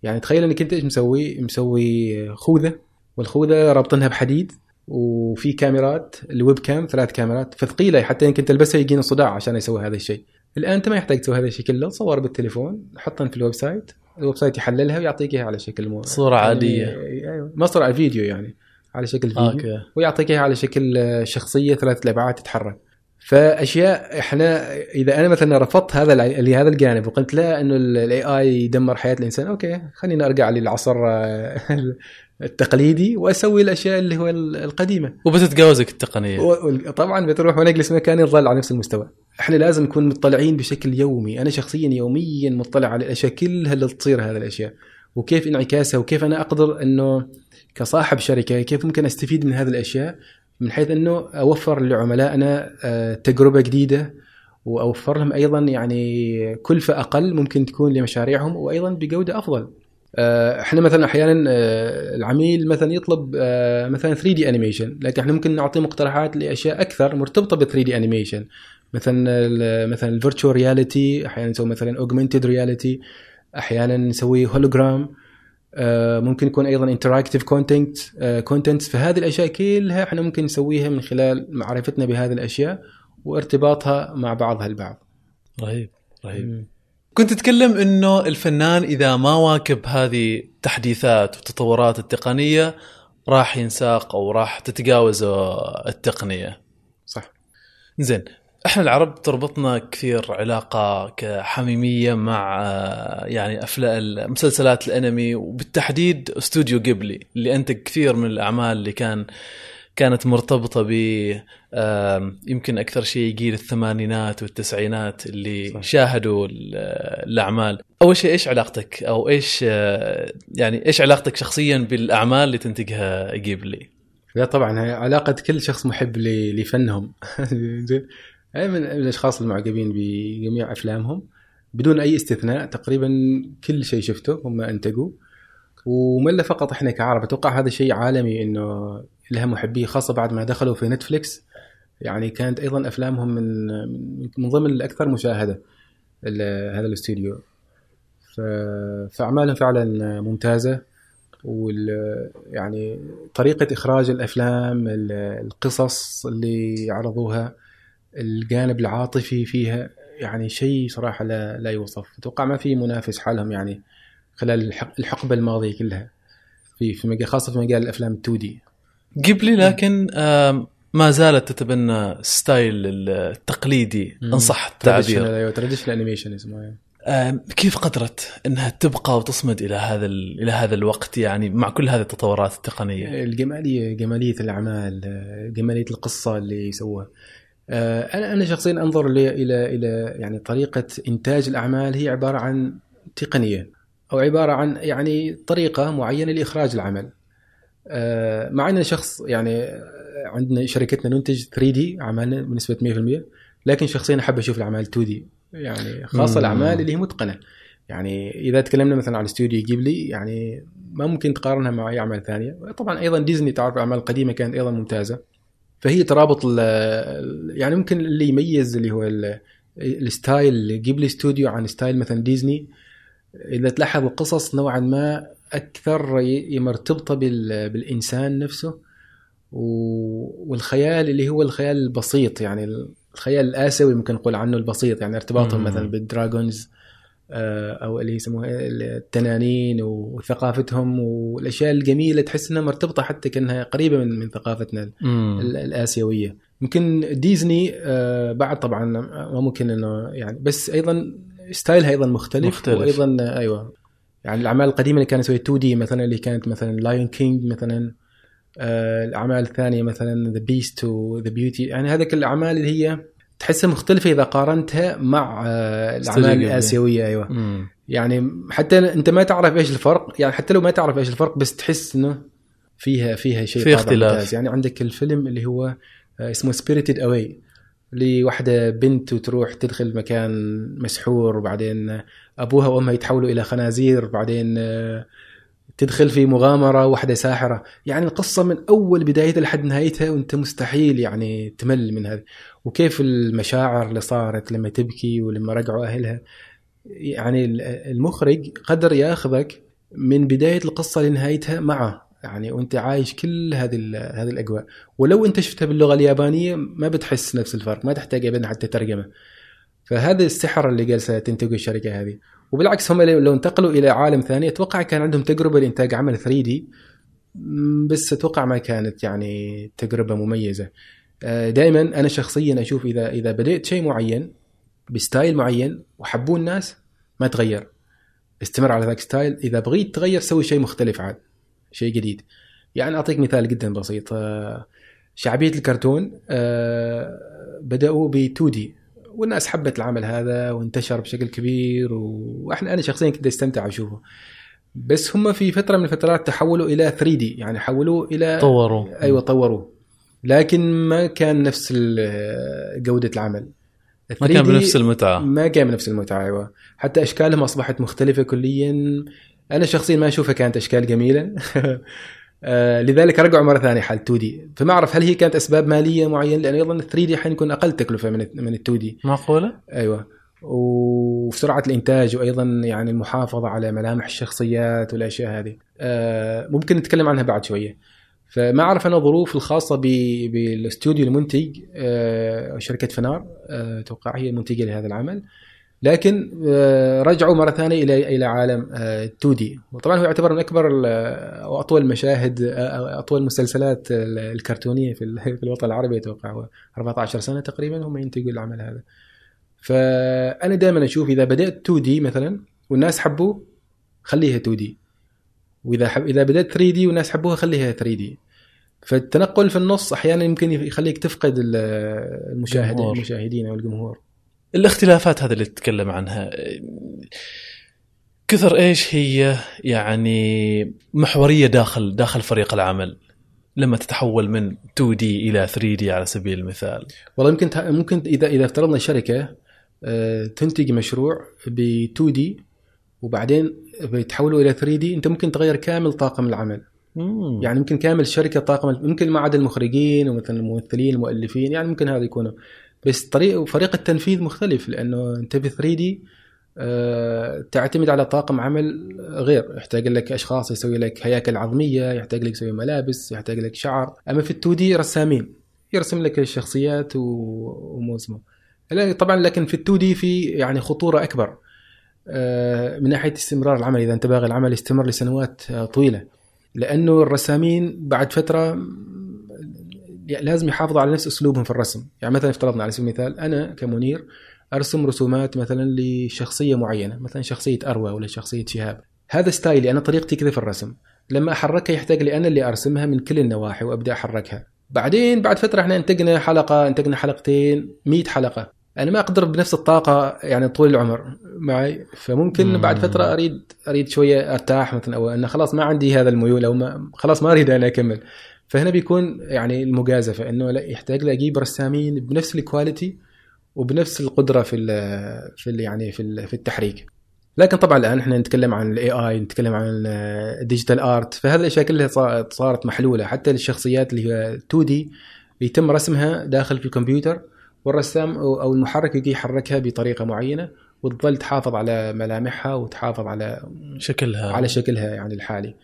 Speaker 2: يعني تخيل إنك أنت إيش مسوي؟ مسوي خوذة والخوذة رابطينها بحديد وفي كاميرات ال webcam ثلاث كاميرات فثقيلة حتى يمكن تلبسها يجينا صداع عشان يسوي هذا الشيء. الآن أنت ما يحتاج تسوي هذا الشيء كله تصور بالتليفون حطهم في ال website ال website يحللها ويعطيك إياها على شكل
Speaker 1: مو... صورة يعني عادية.
Speaker 2: أيوه. ما صورة فيديو يعني على شكل فيديو. okay. ويعطيك إياها على شكل شخصية ثلاث الابعاد تتحرك. فأشياء إحنا إذا أنا مثلا رفضت هذا لهذا الجانب وقلت لا إنه ال AI يدمر حياة الإنسان okay خلينا أرجع للعصر التقليدي وأسوي الأشياء اللي هو القديمة.
Speaker 1: وبتتجاوزك التقنية.
Speaker 2: طبعا بتروح ونجلس مكاني نظل على نفس المستوى. إحنا لازم نكون مطلعين بشكل يومي. أنا شخصيا يوميا مطلع على الأشياء كلها اللي تصير هذه الأشياء. وكيف انعكاسها وكيف أنا أقدر إنه كصاحب شركة كيف ممكن أستفيد من هذه الأشياء؟ من حيث إنه أوفر لعملائنا آه، تجربة جديدة. وأوفر لهم أيضا يعني كلفة أقل ممكن تكون لمشاريعهم وأيضا بجودة أفضل. آه، إحنا مثلا أحيانا آه، العميل مثلا يطلب مثلا 3D animation لكن إحنا ممكن نعطيه مقترحات لأشياء أكثر مرتبطة ب 3D animation مثلا مثلا ال virtual reality أحيانا نسوي مثلا augmented reality أحيانا نسوي هولوجرام آه، ممكن يكون أيضا interactive content content فهذه الأشياء كلها إحنا ممكن نسويها من خلال معرفتنا بهذه الأشياء وارتباطها مع بعضها البعض.
Speaker 1: رهيب رهيب. كنت تتكلم إنه الفنان إذا ما واكب هذه التحديثات والتطورات التقنية راح ينساق أو راح تتجاوزه التقنية.
Speaker 2: صح.
Speaker 1: زين إحنا العرب تربطنا كثير علاقة حميميه مع يعني أفلام مسلسلات الأنمي وبالتحديد استوديو قبلي اللي أنتج كثير من الأعمال اللي كان كانت مرتبطة ب يمكن أكثر شيء جيل الثمانينات والتسعينات اللي صح. شاهدوا الأعمال. أول شيء إيش علاقتك؟ أو إيش يعني إيش علاقتك شخصيا بالأعمال اللي تنتجها جيبلي
Speaker 2: لا طبعا علاقة كل شخص محب لفنهم. أي من الأشخاص المعجبين بجميع أفلامهم بدون أي استثناء تقريبا كل شيء شفته هم انتجوا وملا فقط إحنا كعرب أتوقع هذا شيء عالمي إنه لها محبية خاصة بعد ما دخلوا في نتفليكس يعني كانت أيضا أفلامهم من من ضمن الأكثر مشاهدة هذا الاستوديو. فأعمالهم فعلا ممتازة وال يعني طريقة إخراج الأفلام القصص اللي عرضوها الجانب العاطفي فيها يعني شيء صراحة لا لا يوصف. أتوقع ما في منافس حالهم يعني خلال الحقبة الماضية كلها. في في مجال خاصة في مجال الأفلام 2D
Speaker 1: قبلي لكن ما زالت تتبنى style التقليدي ان صح التعبير.
Speaker 2: أيوه traditional animation اسمه
Speaker 1: كيف قدرت إنها تبقى وتصمد إلى هذا إلى هذا الوقت؟ يعني مع كل هذه التطورات التقنية؟
Speaker 2: الجمالية جمالية الأعمال جمالية القصة اللي سووها آه، أنا أنا شخصيا أنظر إلى إلى يعني طريقة إنتاج الأعمال هي عبارة عن تقنية. أو عبارة عن يعني طريقة معينة لإخراج العمل. آه، مع إن شخص يعني عندنا شركتنا ننتج 3 دي أعمالنا بنسبة 100% لكن شخصيا أحب أشوف الأعمال 2 دي يعني خاصة الأعمال اللي هي متقنة. يعني إذا تكلمنا مثلا على استوديو جيبلي يعني ما ممكن تقارنها مع أي أعمال ثانية. طبعا أيضا ديزني تعرف الاعمال القديمه كانت أيضا ممتازة. فهي ترابط يعني ممكن اللي يميز اللي هو ال style جيبلي ستوديو عن style مثلا ديزني. إذا تلاحظ القصص نوعا ما أكثر مرتبطه بال- بالإنسان نفسه والخيال اللي هو الخيال البسيط يعني الخيال الآسيوي ممكن نقول عنه البسيط يعني ارتباطهم. مثلا بال dragons آه، أو اللي يسموها التنانين وثقافتهم والأشياء الجميلة تحس إنها مرتبطة حتى كأنها قريبة من من ثقافتنا
Speaker 1: مم.
Speaker 2: ال- الآسيوية يمكن ديزني آه، بعد طبعا ما ممكن إنه يعني بس أيضا style ها أيضا
Speaker 1: مختلف,
Speaker 2: مختلف. وأيضا أيوه يعني الأعمال القديمة اللي كانت تسوي 2D مثلا اللي كانت مثلا Lion King مثلا آه، الأعمال الثانية مثلا The Beast و The Beauty يعني هذيك الأعمال اللي هي تحسها مختلفة إذا قارنتها مع آه،
Speaker 1: الأعمال
Speaker 2: الآسيوية أيوه
Speaker 1: مم.
Speaker 2: يعني حتى أنت ما تعرف إيش الفرق يعني حتى لو ما تعرف إيش الفرق بس تحس إنه فيها فيها شيء
Speaker 1: في اختلاف.
Speaker 2: يعني عندك الفيلم اللي هو آه، اسمه Spirited Away واحدة بنت وتروح تدخل مكان مسحور وبعدين أبوها وأمها يتحولوا إلى خنازير بعدين آه، تدخل في مغامرة واحدة ساحرة. يعني القصة من أول بدايتها لحد نهايتها وأنت مستحيل يعني تمل من هذا وكيف المشاعر اللي صارت لما تبكي ولما رجعوا أهلها. يعني المخرج قدر ياخذك من بداية القصة لنهايتها معه يعني وانت عايش كل هذه هذه الأجواء. ولو انت شفتها باللغة اليابانية ما بتحس نفس الفرق ما تحتاج ابدا حتى ترجمه فهذا السحر اللي جالسة تنتجه الشركة هذه. وبالعكس هم لو لو انتقلوا إلى عالم ثاني أتوقع كان عندهم تجربة لإنتاج عمل 3 دي. بس أتوقع ما كانت يعني تجربة مميزة. دائما أنا شخصيا أشوف اذا إذا بديت شيء معين ب style معين وحبوه الناس ما تغير. استمر على ذاك style. إذا بغيت تغير سوي شيء مختلف عاد. شيء جديد. يعني أعطيك مثال جدا بسيط. آه، شعبية الكرتون آه، بدأوا ب 2D والناس حبت العمل هذا وانتشر بشكل كبير وإحنا أنا شخصيا كنت أستمتع اشوفه بس هم في فترة من الفترات تحولوا إلى 3D يعني حولوه إلى
Speaker 1: طوروا.
Speaker 2: أيوه طوروه لكن ما كان نفس ال- جودة العمل.
Speaker 1: ما كان
Speaker 2: 3D
Speaker 1: بنفس المتعة.
Speaker 2: ما كان بنفس المتعة أيوه. حتى أشكالهم أصبحت مختلفة كليا. أنا شخصيا ما أشوفها كانت أشكال جميلة. آه، لذلك رجعوا مرة ثانية حال 2 دي. فما أعرف هل هي كانت أسباب مالية معينة لأن أيضا 3 دي حيكون أقل تكلفة من من 2 دي
Speaker 1: معقولة؟
Speaker 2: أيوه. وفي سرعه الإنتاج وأيضا يعني المحافظة على ملامح الشخصيات والأشياء هذه. آه، ممكن نتكلم عنها بعد شوية. فما أعرف أنا الظروف الخاصة بالاستوديو المنتج آه، شركة فنار. أتوقع هي المنتجة لهذا العمل. لكن آه، رجعوا مرة ثانية إلى إلى عالم 2 دي. وطبعا هو يعتبر من أكبر ال- أو أطول المشاهد آه، أو أطول المسلسلات ال- الكرتونية في في الوطن العربي أتوقع هو 14 سنة تقريبا هم ينتجوا العمل هذا. فأنا دائما أشوف إذا بدأت 2 دي مثلا والناس حبوه خليها 2 دي. وإذا حب إذا بدأت 3 دي والناس حبوها خليها 3 دي. فالتنقل في النص أحيانا يمكن يخليك تفقد ال- المشاهد
Speaker 1: الجمهور.
Speaker 2: المشاهدين أو الجمهور.
Speaker 1: الاختلافات هذه اللي تتكلم عنها كثر إيش هي يعني محورية داخل داخل فريق العمل لما تتحول من 2 دي إلى 3 دي على سبيل المثال.
Speaker 2: والله يمكن ممكن إذا إذا افترضنا شركة آه، تنتج مشروع ب 2 دي وبعدين بيتحولوا إلى 3 دي أنت ممكن تغير كامل طاقم العمل.
Speaker 1: مم.
Speaker 2: يعني ممكن كامل الشركة طاقم ممكن ما عدا المخرجين ومثلا الممثلين المؤلفين يعني ممكن هذا يكونوا. بس طريق فريق التنفيذ مختلف لأنه أنت ب 3 دي تعتمد على طاقم عمل غير. يحتاج لك أشخاص يسوي لك هياكل عظمية يحتاج لك يسوي ملابس يحتاج لك شعر. أما في 2 دي رسامين يرسم لك الشخصيات وموسمه. طبعا لكن في 2 دي في يعني خطورة أكبر آه، من ناحية استمرار العمل. إذا انت باغي العمل يستمر لسنوات آه، طويلة. لأنه الرسامين بعد فترة لازم يحافظوا على نفس أسلوبهم في الرسم. يعني مثلا افترضنا على سبيل المثال أنا كمنير أرسم رسومات مثلا لشخصية معينة مثلا شخصية أروى ولا شخصية شهاب. هذا ستايلي أنا طريقتي كذا في الرسم. لما أحركها يحتاج لي أنا اللي أرسمها من كل النواحي وأبدأ أحركها. بعدين بعد فترة إحنا انتجنا حلقة انتجنا حلقتين 100 حلقة. أنا ما أقدر بنفس الطاقة يعني طول العمر معي. فممكن
Speaker 1: مم.
Speaker 2: بعد فترة أريد أريد شوية أرتاح مثلا أو انه خلاص ما عندي هذا الميول أو ما خلاص ما أريد أنا أكمل. فهنا بيكون يعني المجازفة إنه لا يحتاج لي أجيب رسامين بنفس ال quality وبنفس القدرة في ال في ال يعني في ال- في التحريك. لكن طبعا الآن إحنا نتكلم عن ال AI نتكلم عن ال digital art فهذه الأشياء كلها صا- صارت محلولة. حتى الشخصيات اللي هي 2D يتم رسمها داخل في الكمبيوتر والرسام أو المحرك يجي يحركها بطريقة معينة وتظل تحافظ على ملامحها وتحافظ على
Speaker 1: شكلها.
Speaker 2: على شكلها يعني الحالي.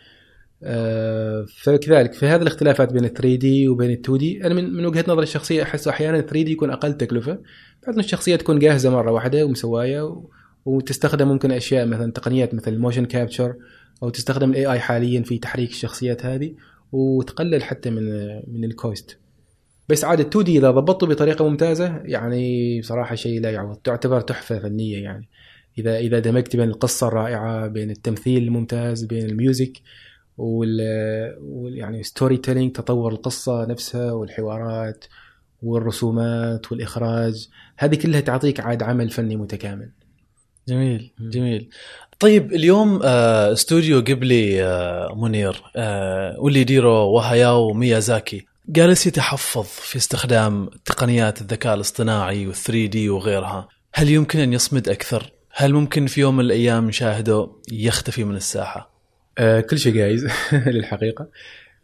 Speaker 2: فكذلك في هذه الاختلافات بين ال 3D وبين ال 2D أنا من, وجهة نظري الشخصية أحس أحيانا ال 3D يكون أقل تكلفة بعد الشخصية تكون جاهزة مرة واحدة ومسوايه وتستخدم ممكن أشياء مثلا تقنيات مثل ال motion capture أو تستخدم ال AI حاليا في تحريك الشخصيات هذه وتقلل حتى من من ال cost بس عاد 2D إذا ضبطته بطريقة ممتازة يعني بصراحه شيء لا يعوض تعتبر تحفة فنية يعني. اذا إذا دمجت بين القصة الرائعة بين التمثيل الممتاز بين ال music وال يعني storytelling تطور القصة نفسها والحوارات والرسومات والإخراج هذه كلها تعطيك عاد عمل فني متكامل.
Speaker 1: جميل جميل. طيب اليوم آه، استوديو قبلي آه، منير آه، واللي يديره وهاياو ميازاكي. جالس يتحفظ في استخدام تقنيات الذكاء الاصطناعي وال 3 دي وغيرها. هل يمكن أن يصمد أكثر؟ هل ممكن في يوم من الأيام نشاهده يختفي من الساحة؟
Speaker 2: آه كل شيء جايز للحقيقة.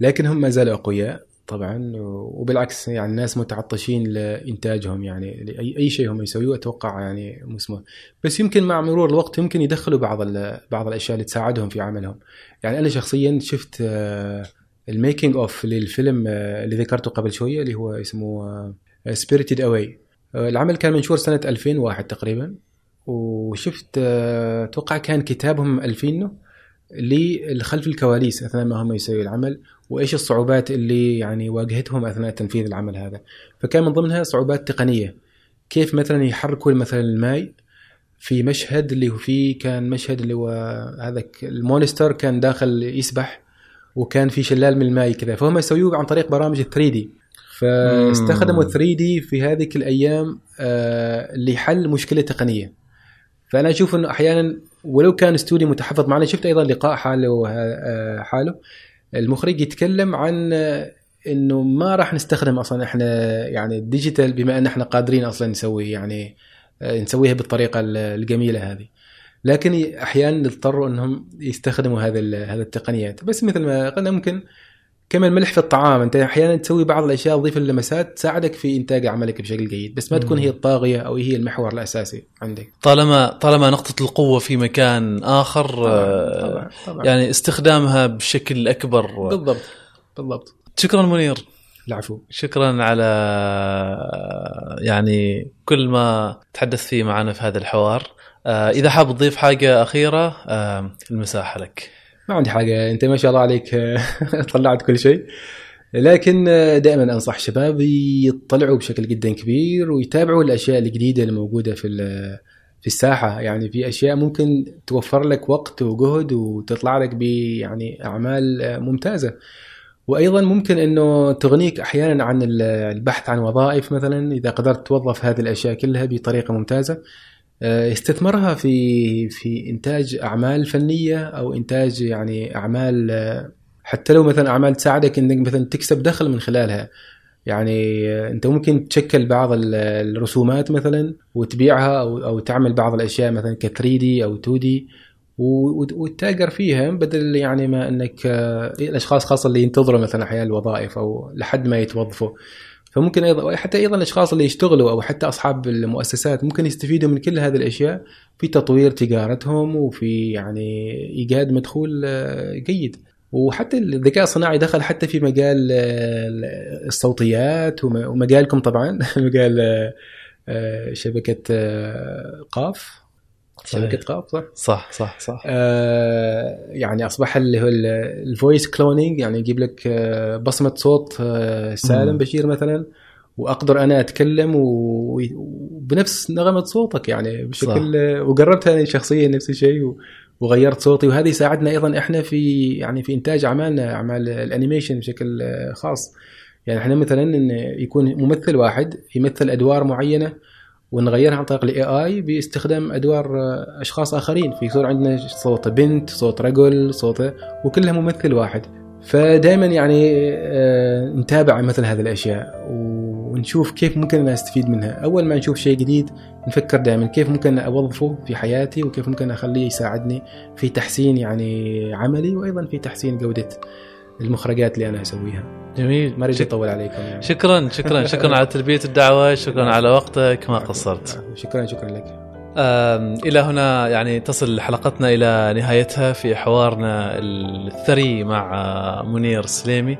Speaker 2: لكن هم ما زالوا أقوياء طبعا وبالعكس يعني الناس متعطشين لإنتاجهم يعني اي أي شيء هم يسووه أتوقع يعني مسمى بس يمكن مع مرور الوقت يمكن يدخلوا بعض بعض الأشياء اللي تساعدهم في عملهم. يعني أنا شخصيا شفت آه ال making of للفيلم آه اللي ذكرته قبل شوية اللي هو اسمه Spirited Away العمل كان منشور سنة 2001 تقريبا وشفت أتوقع كان كتابهم مألفينه لخلف الكواليس أثناء ما هم يسوي العمل وإيش الصعوبات اللي يعني واجهتهم أثناء تنفيذ العمل هذا. فكان من ضمنها صعوبات تقنية. كيف مثلا يحركوا مثلا الماي في مشهد اللي هو فيه كان مشهد اللي هو هذا ال monster كان داخل يسبح وكان في شلال من الماي كذا. فهم يسويوه عن طريق برامج 3D. فاستخدموا 3D في هذه الأيام آه لحل مشكلة تقنية. فأنا أشوف إنه أحيانا ولو كان استوديو متحفظ معنا شفت أيضا لقاء حاله آه، حاله. المخرج يتكلم عن إنه ما راح نستخدم أصلا إحنا يعني الديجيتال بما إن إحنا قادرين أصلا نسوي يعني آه، نسويها بالطريقة الجميلة هذه. لكن أحيانا يضطروا إنهم يستخدموا هذا هذه التقنيات. بس مثل ما قلنا ممكن كما الملح في الطعام. انت أحيانا تسوي بعض الأشياء تضيف اللمسات تساعدك في إنتاج عملك بشكل جيد. بس ما تكون هي الطاغية أو هي المحور الأساسي عندك.
Speaker 1: طالما طالما نقطة القوة في مكان آخر طبعا
Speaker 2: آه، طبعا طبعا.
Speaker 1: يعني استخدامها بشكل أكبر.
Speaker 2: بالضبط بالضبط.
Speaker 1: شكرا منير.
Speaker 2: العفو.
Speaker 1: شكرا على يعني كل ما تحدث فيه معنا في هذا الحوار. آه، إذا حاب تضيف حاجة أخيرة آه، المساحة لك.
Speaker 2: ما عندي حاجة أنت ما شاء الله عليك طلعت كل شيء. لكن دائما أنصح شباب يطلعوا بشكل جدا كبير ويتابعوا الأشياء الجديدة الموجوده في في الساحة. يعني في أشياء ممكن توفر لك وقت وجهد وتطلع لك يعني أعمال ممتازة. وأيضا ممكن إنه تغنيك أحيانا عن البحث عن وظائف مثلا إذا قدرت توظف هذه الأشياء كلها بطريقة ممتازة. استثمرها في في إنتاج أعمال فنية أو إنتاج يعني أعمال حتى لو مثلا أعمال تساعدك إنك مثلا تكسب دخل من خلالها. يعني أنت ممكن تشكل بعض الرسومات مثلا وتبيعها أو أو تعمل بعض الأشياء مثلا ك 3 دي أو 2 دي وتتاجر فيها بدل يعني ما إنك الأشخاص خاصة اللي ينتظروا مثلا أحيانا الوظائف أو لحد ما يتوظفوا. فممكن أيضا حتى أيضا الأشخاص اللي يشتغلوا أو حتى أصحاب المؤسسات ممكن يستفيدوا من كل هذه الأشياء في تطوير تجارتهم وفي يعني إيجاد مدخول آه، جيد. وحتى الذكاء الصناعي دخل حتى في مجال آه، الصوتيات ومجالكم طبعا مجال آه، شبكة قاف. شبكة قاف صح؟
Speaker 1: صح صح صح
Speaker 2: آه يعني أصبح اللي هو ال voice cloning يعني يجيب لك آه بصمة صوت آه سالم بشير مثلا وأقدر أنا أتكلم وبنفس نغمة صوتك يعني بشكل صح. وجربتها أنا شخصيا نفس الشيء وغيرت صوتي وهذه يساعدنا أيضا إحنا في يعني في إنتاج أعمالنا أعمال ال animation بشكل خاص يعني إحنا مثلا إن يكون ممثل واحد يمثل أدوار معينة ونغيرها عن طريق الاي اي باستخدام أدوار آه، أشخاص آخرين. فيصير عندنا صوت بنت صوت رجل صوت وكلها ممثل واحد. فدائما يعني آه، نتابع مثل هذه الأشياء ونشوف كيف ممكن نستفيد منها. أول ما نشوف شيء جديد نفكر دائما كيف ممكن أوظفه في حياتي وكيف ممكن أخليه يساعدني في تحسين يعني عملي وأيضا في تحسين جودة المخرجات اللي أنا أسويها.
Speaker 1: جميل.
Speaker 2: ما أريد أطول عليكم يعني.
Speaker 1: شكرا شكرا. شكرا على تلبية الدعوة شكرا على وقتك ما قصرت.
Speaker 2: شكرا شكرا لك.
Speaker 1: إلى هنا يعني تصل حلقتنا إلى نهايتها في حوارنا الثري مع منير سليمي.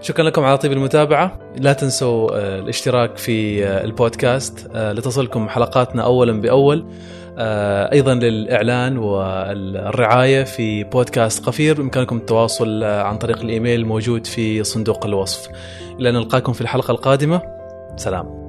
Speaker 1: شكرا لكم على طيب المتابعة. لا تنسوا آه، الاشتراك في آه، البودكاست آه، لتصلكم حلقاتنا أولا بأول. أيضا للإعلان والرعاية في بودكاست قفير. بإمكانكم التواصل عن طريق الإيميل الموجود في صندوق الوصف. أن نلقاكم في الحلقة القادمة. سلام.